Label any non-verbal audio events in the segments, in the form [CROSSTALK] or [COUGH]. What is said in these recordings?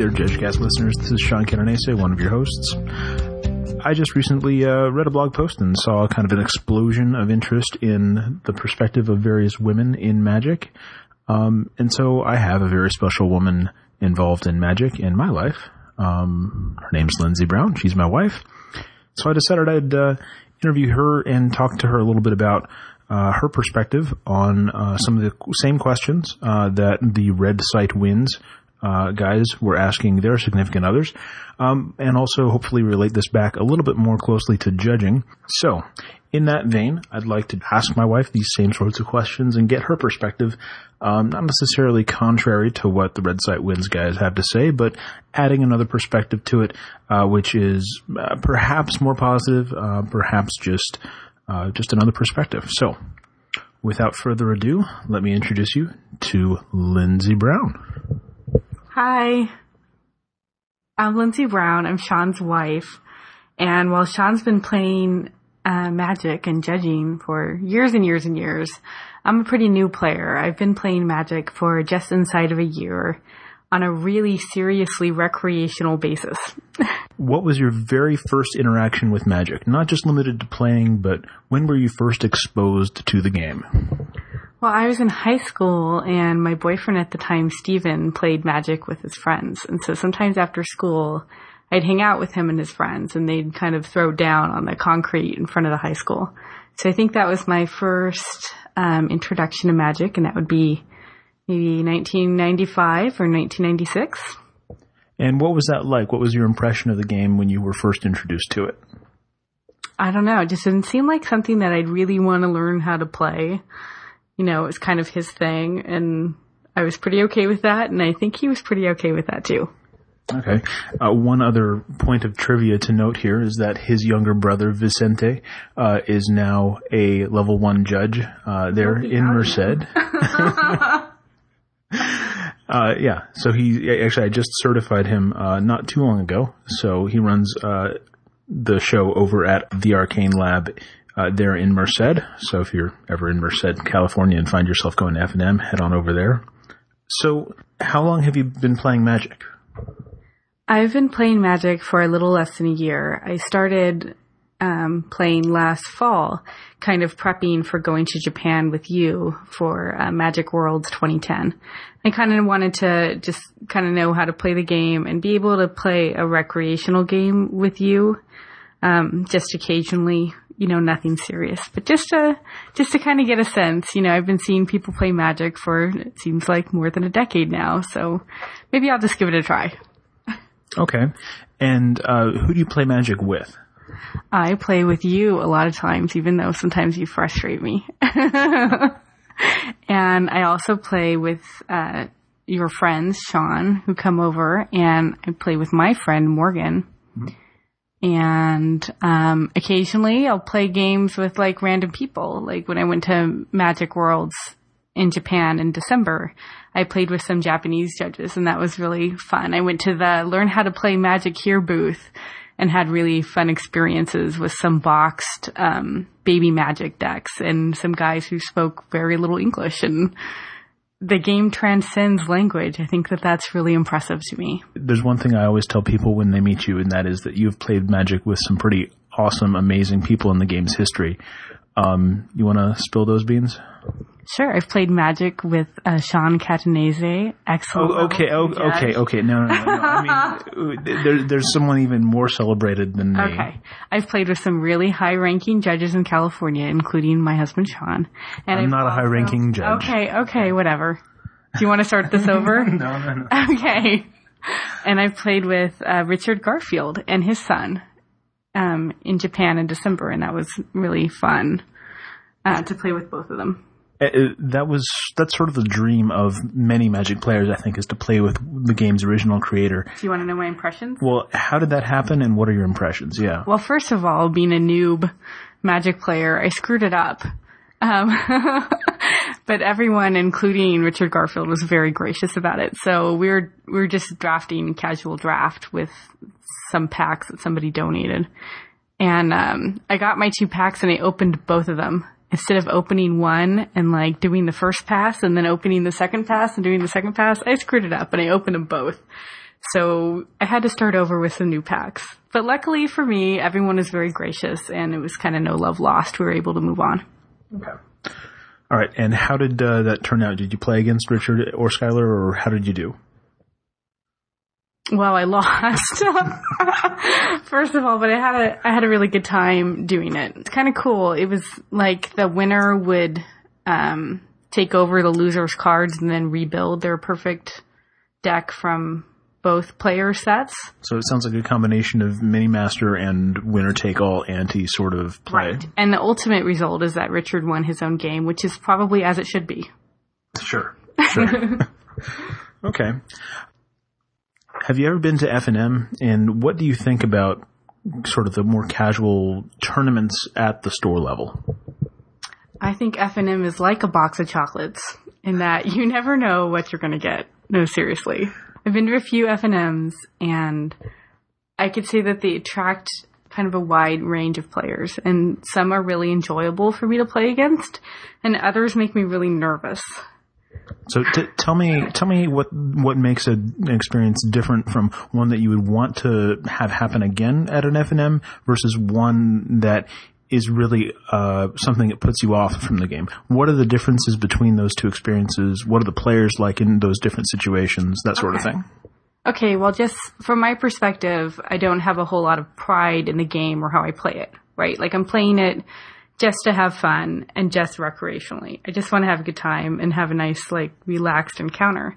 there, JudgeCast listeners. This is Sean Catanese, one of your hosts. I just recently uh, read a blog post and saw kind of an explosion of interest in the perspective of various women in magic. Um, and so I have a very special woman involved in magic in my life. Um, her name's Lindsay Brown. She's my wife. So I decided I'd uh, interview her and talk to her a little bit about uh, her perspective on uh, some of the same questions uh, that the Red Site Wins uh, guys were asking their significant others, um, and also hopefully relate this back a little bit more closely to judging. So, in that vein, I'd like to ask my wife these same sorts of questions and get her perspective, um, not necessarily contrary to what the Red Site Wins guys have to say, but adding another perspective to it, uh, which is uh, perhaps more positive, uh, perhaps just uh, just another perspective. So, without further ado, let me introduce you to Lindsay Brown. Hi. I'm Lindsay Brown. I'm Sean's wife. And while Sean's been playing uh, Magic and judging for years and years and years, I'm a pretty new player. I've been playing Magic for just inside of a year on a really seriously recreational basis. [LAUGHS] what was your very first interaction with Magic? Not just limited to playing, but when were you first exposed to the game? Well, I was in high school and my boyfriend at the time, Steven, played Magic with his friends. And so sometimes after school, I'd hang out with him and his friends and they'd kind of throw down on the concrete in front of the high school. So I think that was my first um, introduction to Magic and that would be maybe 1995 or 1996. And what was that like? What was your impression of the game when you were first introduced to it? I don't know. It just didn't seem like something that I'd really want to learn how to play. You know, it was kind of his thing and I was pretty okay with that and I think he was pretty okay with that too. Okay. Uh, one other point of trivia to note here is that his younger brother Vicente uh, is now a level one judge uh, there in Merced. [LAUGHS] [LAUGHS] Uh, yeah, so he actually I just certified him uh, not too long ago. So he runs uh, the show over at the Arcane Lab uh, there in Merced. So if you're ever in Merced, California, and find yourself going to F and M, head on over there. So, how long have you been playing Magic? I've been playing Magic for a little less than a year. I started um, playing last fall, kind of prepping for going to Japan with you for uh, Magic Worlds 2010. I kind of wanted to just kind of know how to play the game and be able to play a recreational game with you, um, just occasionally. You know, nothing serious, but just to just to kind of get a sense. You know, I've been seeing people play Magic for it seems like more than a decade now, so maybe I'll just give it a try. Okay, and uh, who do you play Magic with? I play with you a lot of times, even though sometimes you frustrate me. [LAUGHS] and I also play with uh, your friends, Sean, who come over, and I play with my friend Morgan. Mm-hmm. And um, occasionally, I'll play games with like random people. Like when I went to Magic Worlds in Japan in December, I played with some Japanese judges, and that was really fun. I went to the Learn How to Play Magic Here booth and had really fun experiences with some boxed um, baby magic decks and some guys who spoke very little English and the game transcends language. I think that that's really impressive to me. There's one thing I always tell people when they meet you, and that is that you've played Magic with some pretty awesome, amazing people in the game's history. Um, you want to spill those beans? Sure, I've played Magic with uh, Sean Catanese. Excellent. Oh, okay, oh, okay, okay. No, no, no. no. I mean, [LAUGHS] there, there's someone even more celebrated than me. Okay, I've played with some really high-ranking judges in California, including my husband Sean. And I'm I've not a high-ranking judge. Okay, okay, whatever. Do you want to start this over? [LAUGHS] no, no, no. Okay. And I've played with uh, Richard Garfield and his son um, in Japan in December, and that was really fun uh, to play with both of them. Uh, uh, that was that's sort of the dream of many Magic players, I think, is to play with the game's original creator. Do you want to know my impressions? Well, how did that happen, and what are your impressions? Yeah. Well, first of all, being a noob Magic player, I screwed it up. Um, [LAUGHS] but everyone, including Richard Garfield, was very gracious about it. So we were we were just drafting casual draft with some packs that somebody donated, and um, I got my two packs and I opened both of them instead of opening one and like doing the first pass and then opening the second pass and doing the second pass, I screwed it up and I opened them both. So I had to start over with some new packs. But luckily for me, everyone was very gracious and it was kind of no love lost. We were able to move on. Okay. All right. And how did uh, that turn out? Did you play against Richard or Schuyler or how did you do? Well, I lost. [LAUGHS] First of all, but I had a I had a really good time doing it. It's kind of cool. It was like the winner would um, take over the loser's cards and then rebuild their perfect deck from both player sets. So it sounds like a combination of mini master and winner take all anti sort of play. Right. And the ultimate result is that Richard won his own game, which is probably as it should be. Sure. Sure. [LAUGHS] [LAUGHS] okay. Have you ever been to F&M and what do you think about sort of the more casual tournaments at the store level? I think F&M is like a box of chocolates in that you never know what you're going to get. No, seriously. I've been to a few F&Ms and I could say that they attract kind of a wide range of players and some are really enjoyable for me to play against and others make me really nervous. So t- tell me, tell me what what makes a, an experience different from one that you would want to have happen again at an F&M versus one that is really uh, something that puts you off from the game. What are the differences between those two experiences? What are the players like in those different situations? That sort okay. of thing. Okay, well, just from my perspective, I don't have a whole lot of pride in the game or how I play it. Right, like I'm playing it just to have fun and just recreationally. I just want to have a good time and have a nice, like, relaxed encounter.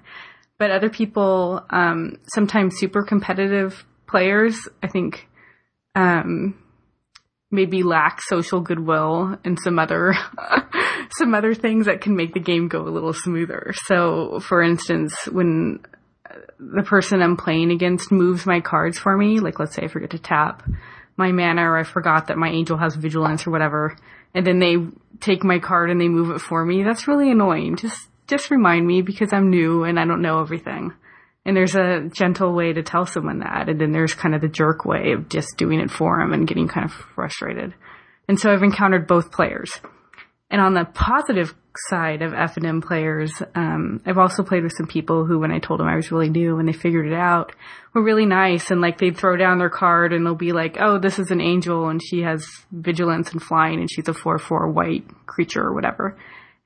But other people, um, sometimes super competitive players, I think, um, maybe lack social goodwill and some other [LAUGHS] some other things that can make the game go a little smoother. So, for instance, when the person I'm playing against moves my cards for me, like let's say I forget to tap my mana or I forgot that my angel has vigilance or whatever, and then they take my card and they move it for me, that's really annoying. Just just remind me because I'm new and I don't know everything. And there's a gentle way to tell someone that. And then there's kind of the jerk way of just doing it for them and getting kind of frustrated. And so I've encountered both players. And on the positive side of F&M players, um, I've also played with some people who, when I told them I was really new and they figured it out, were really nice. And like they'd throw down their card and they'll be like, oh, this is an angel and she has vigilance and flying and she's a 4-4 white creature or whatever.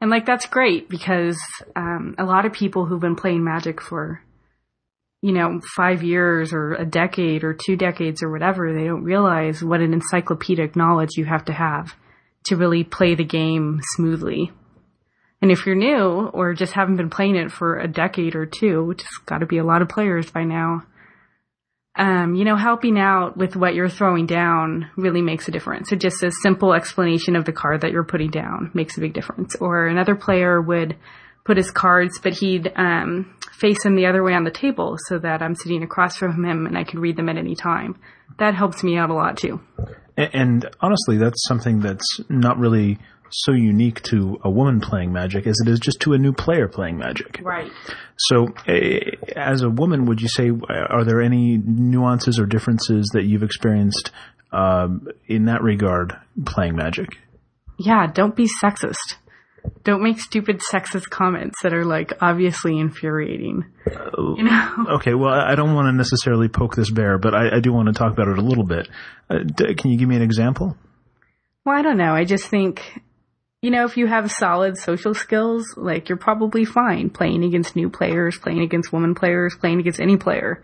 And like that's great because um, a lot of people who've been playing Magic for you know, five years or a decade or two decades or whatever, they don't realize what an encyclopedic knowledge you have to have to really play the game smoothly. And if you're new or just haven't been playing it for a decade or two, which has got to be a lot of players by now, um, you know, helping out with what you're throwing down really makes a difference. So just a simple explanation of the card that you're putting down makes a big difference. Or another player would put his cards, but he'd um, face them the other way on the table so that I'm sitting across from him and I can read them at any time. That helps me out a lot too. And, and honestly, that's something that's not really so unique to a woman playing Magic as it is just to a new player playing Magic. Right. So, uh, as a woman, would you say are there any nuances or differences that you've experienced um, in that regard playing Magic? Yeah, don't be sexist. Don't make stupid sexist comments that are like obviously infuriating. Uh, you know? [LAUGHS] Okay, well, I don't want to necessarily poke this bear, but I, I do want to talk about it a little bit. Uh, d- can you give me an example? Well, I don't know. I just think, you know, if you have solid social skills, like you're probably fine playing against new players, playing against woman players, playing against any player.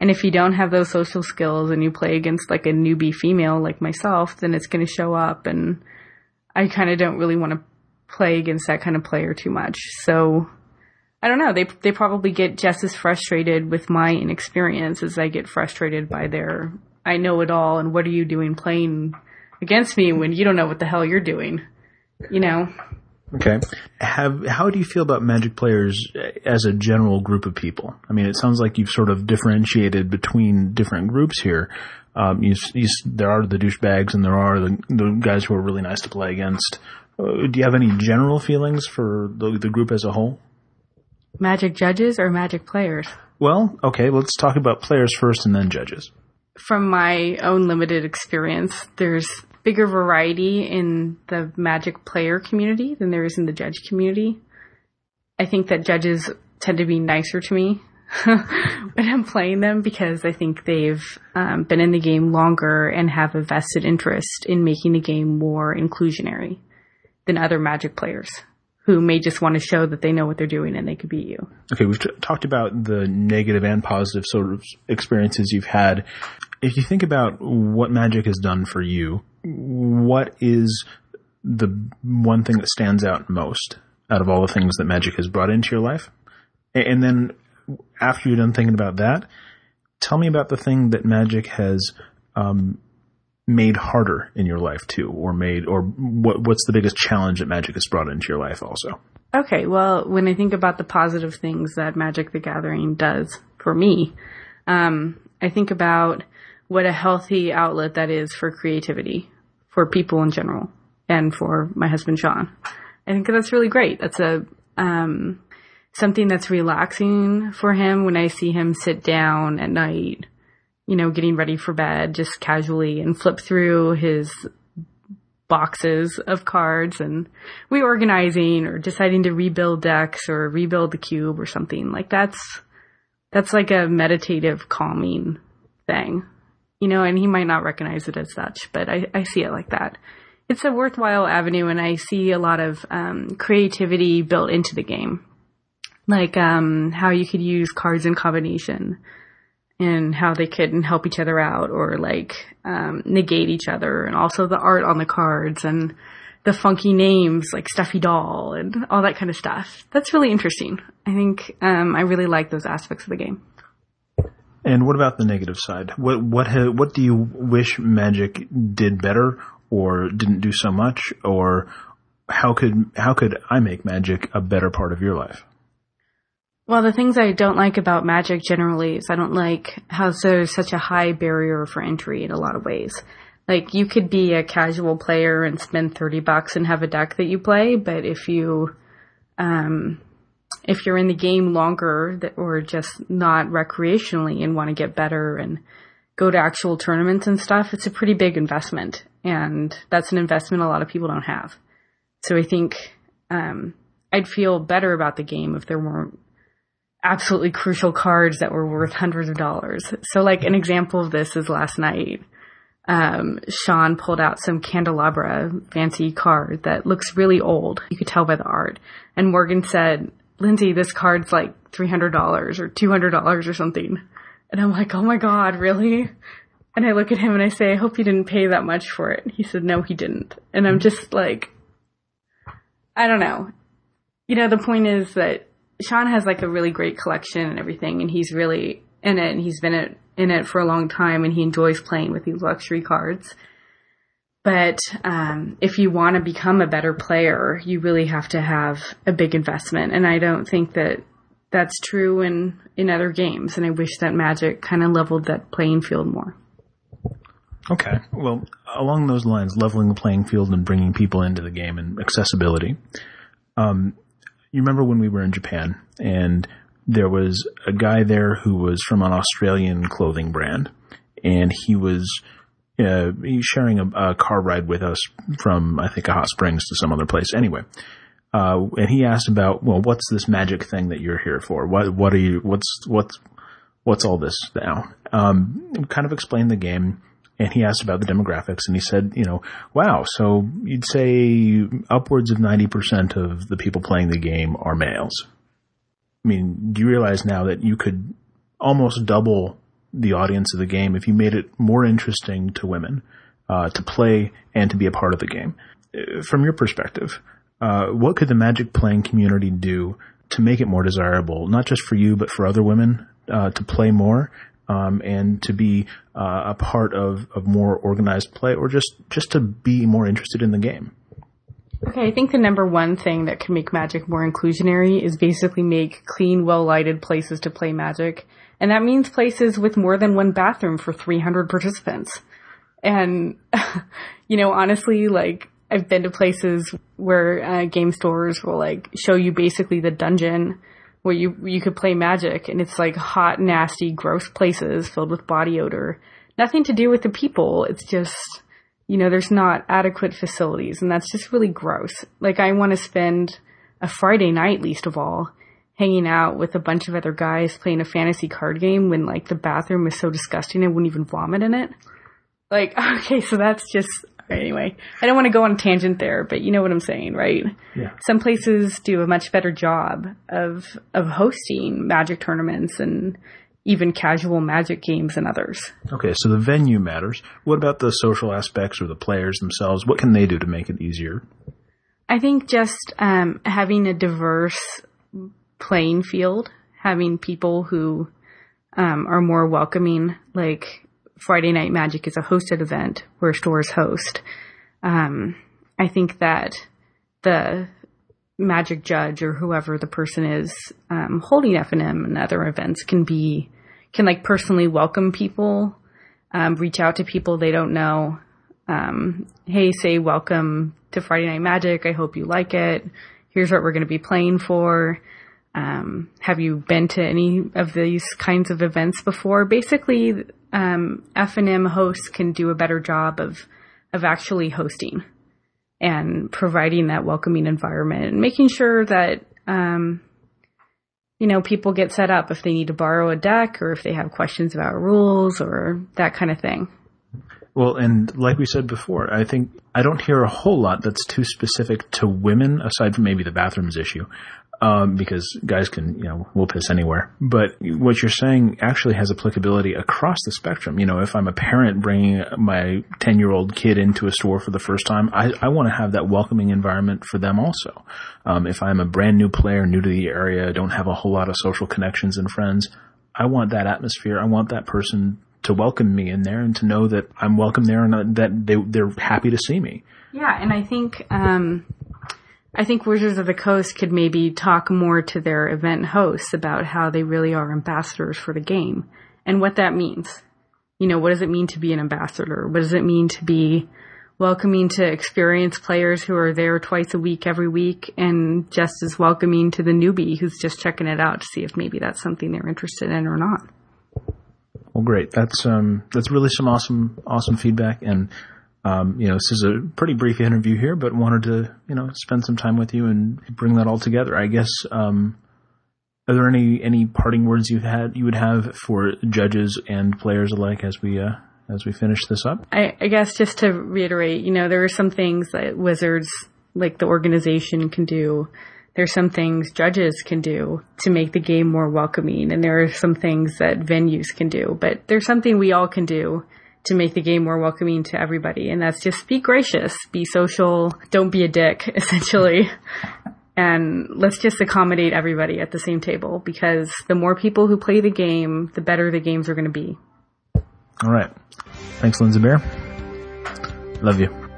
And if you don't have those social skills and you play against like a newbie female like myself, then it's going to show up and I kind of don't really want to play against that kind of player too much. So I don't know. They they probably get just as frustrated with my inexperience as I get frustrated by their I know it all and what are you doing playing against me when you don't know what the hell you're doing. You know. Okay. Have how do you feel about Magic players as a general group of people? I mean, it sounds like you've sort of differentiated between different groups here. Um, you, you, there are the douchebags and there are the, the guys who are really nice to play against. Uh, do you have any general feelings for the, the group as a whole? Magic judges or magic players? Well, okay, let's talk about players first and then judges. From my own limited experience, there's bigger variety in the magic player community than there is in the judge community. I think that judges tend to be nicer to me. [LAUGHS] when I'm playing them because I think they've um, been in the game longer and have a vested interest in making the game more inclusionary than other Magic players who may just want to show that they know what they're doing and they could beat you. Okay, we've t- talked about the negative and positive sort of experiences you've had. If you think about what Magic has done for you, what is the one thing that stands out most out of all the things that Magic has brought into your life? And then after you're done thinking about that, tell me about the thing that Magic has um, made harder in your life too, or made, or what, what's the biggest challenge that Magic has brought into your life also? Okay, well, when I think about the positive things that Magic the Gathering does for me, um, I think about what a healthy outlet that is for creativity, for people in general, and for my husband Sean. I think that's really great. That's a um, something that's relaxing for him when I see him sit down at night you know, getting ready for bed just casually and flip through his boxes of cards and reorganizing or deciding to rebuild decks or rebuild the cube or something. Like that's, that's like a meditative calming thing, you know, and he might not recognize it as such, but I, I see it like that. It's a worthwhile avenue and I see a lot of, um, creativity built into the game. Like, um, how you could use cards in combination and how they could help each other out or like um, negate each other, and also the art on the cards and the funky names like Stuffy Doll and all that kind of stuff. That's really interesting. I think um, I really like those aspects of the game. And what about the negative side? What what ha- what do you wish Magic did better, or didn't do so much, or how could how could I make Magic a better part of your life? Well, the things I don't like about Magic generally is I don't like how there's such a high barrier for entry in a lot of ways. Like you could be a casual player and spend 30 bucks and have a deck that you play, but if you, um, if you're in the game longer or just not recreationally and want to get better and go to actual tournaments and stuff, it's a pretty big investment. And that's an investment a lot of people don't have. So I think, um, I'd feel better about the game if there weren't absolutely crucial cards that were worth hundreds of dollars. So like an example of this is last night. Um, Sean pulled out some candelabra fancy card that looks really old. You could tell by the art. And Morgan said, Lindsay, this card's like $300 or $200 or something. And I'm like, oh my God, really? And I look at him and I say, I hope he didn't pay that much for it. He said, no, he didn't. And I'm just like, I don't know. You know, the point is that Sean has like a really great collection and everything, and he's really in it, and he's been in it for a long time, and he enjoys playing with these luxury cards. But um, if you want to become a better player, you really have to have a big investment, and I don't think that that's true in in other games. And I wish that Magic kind of leveled that playing field more. Okay, well, along those lines, leveling the playing field and bringing people into the game and accessibility. Um, you remember when we were in Japan and there was a guy there who was from an Australian clothing brand and he was uh, sharing a, a, car ride with us from I think a hot springs to some other place anyway. Uh, and he asked about, well, what's this magic thing that you're here for? What, what are you, what's, what's, what's all this now? Um, kind of explained the game and he asked about the demographics and he said, you know, wow, so you'd say upwards of 90% of the people playing the game are males. I mean, do you realize now that you could almost double the audience of the game if you made it more interesting to women uh, to play and to be a part of the game? Uh, from your perspective, uh, what could the Magic playing community do to make it more desirable, not just for you, but for other women uh, to play more um, and to be uh, a part of, of more organized play or just, just to be more interested in the game? Okay, I think the number one thing that can make Magic more inclusionary is basically make clean, well lighted places to play Magic. And that means places with more than one bathroom for 300 participants. And, [LAUGHS] you know, honestly, like, I've been to places where uh, game stores will like show you basically the dungeon where you you could play magic and it's like hot, nasty, gross places filled with body odor. Nothing to do with the people. It's just you know, there's not adequate facilities and that's just really gross. Like I want to spend a Friday night least of all hanging out with a bunch of other guys playing a fantasy card game when like the bathroom is so disgusting I wouldn't even vomit in it. Like, [LAUGHS] okay, so that's just anyway. I don't want to go on a tangent there, but you know what I'm saying, right? Yeah. Some places do a much better job of of hosting magic tournaments and even casual magic games and others. Okay, so the venue matters. What about the social aspects or the players themselves? What can they do to make it easier? I think just um, having a diverse playing field, having people who um, are more welcoming, like Friday Night Magic is a hosted event where stores host. Um, I think that the magic judge or whoever the person is um, holding FNM and other events can be can like personally welcome people, um, reach out to people they don't know. Um, hey, say welcome to Friday Night Magic. I hope you like it. Here's what we're going to be playing for. Um, have you been to any of these kinds of events before? Basically, um, FNM hosts can do a better job of of actually hosting and providing that welcoming environment and making sure that um, you know people get set up if they need to borrow a deck or if they have questions about rules or that kind of thing. Well, and like we said before, I think I don't hear a whole lot that's too specific to women, aside from maybe the bathrooms issue um, because guys can, you know, will piss anywhere. But what you're saying actually has applicability across the spectrum. You know, if I'm a parent bringing my 10 year old kid into a store for the first time, I, I want to have that welcoming environment for them also. Um, if I'm a brand new player, new to the area, don't have a whole lot of social connections and friends, I want that atmosphere. I want that person to welcome me in there and to know that I'm welcome there and that they, they're happy to see me. Yeah. And I think, um, I think Wizards of the Coast could maybe talk more to their event hosts about how they really are ambassadors for the game and what that means. You know, what does it mean to be an ambassador? What does it mean to be welcoming to experienced players who are there twice a week every week and just as welcoming to the newbie who's just checking it out to see if maybe that's something they're interested in or not. Well, great. That's um, that's really some awesome, awesome feedback, and um, you know, this is a pretty brief interview here, but wanted to, you know, spend some time with you and bring that all together. I guess, um, are there any, any parting words you had, you would have for judges and players alike as we, uh, as we finish this up? I, I guess just to reiterate, you know, there are some things that Wizards, like the organization can do. There's some things judges can do to make the game more welcoming, and there are some things that venues can do. But there's something we all can do to make the game more welcoming to everybody. And that's just be gracious, be social, don't be a dick, [LAUGHS] essentially. and let's just accommodate everybody at the same table because the more people who play the game, the better the games are going to be. All right. Thanks, Lindsay Bear. Love you.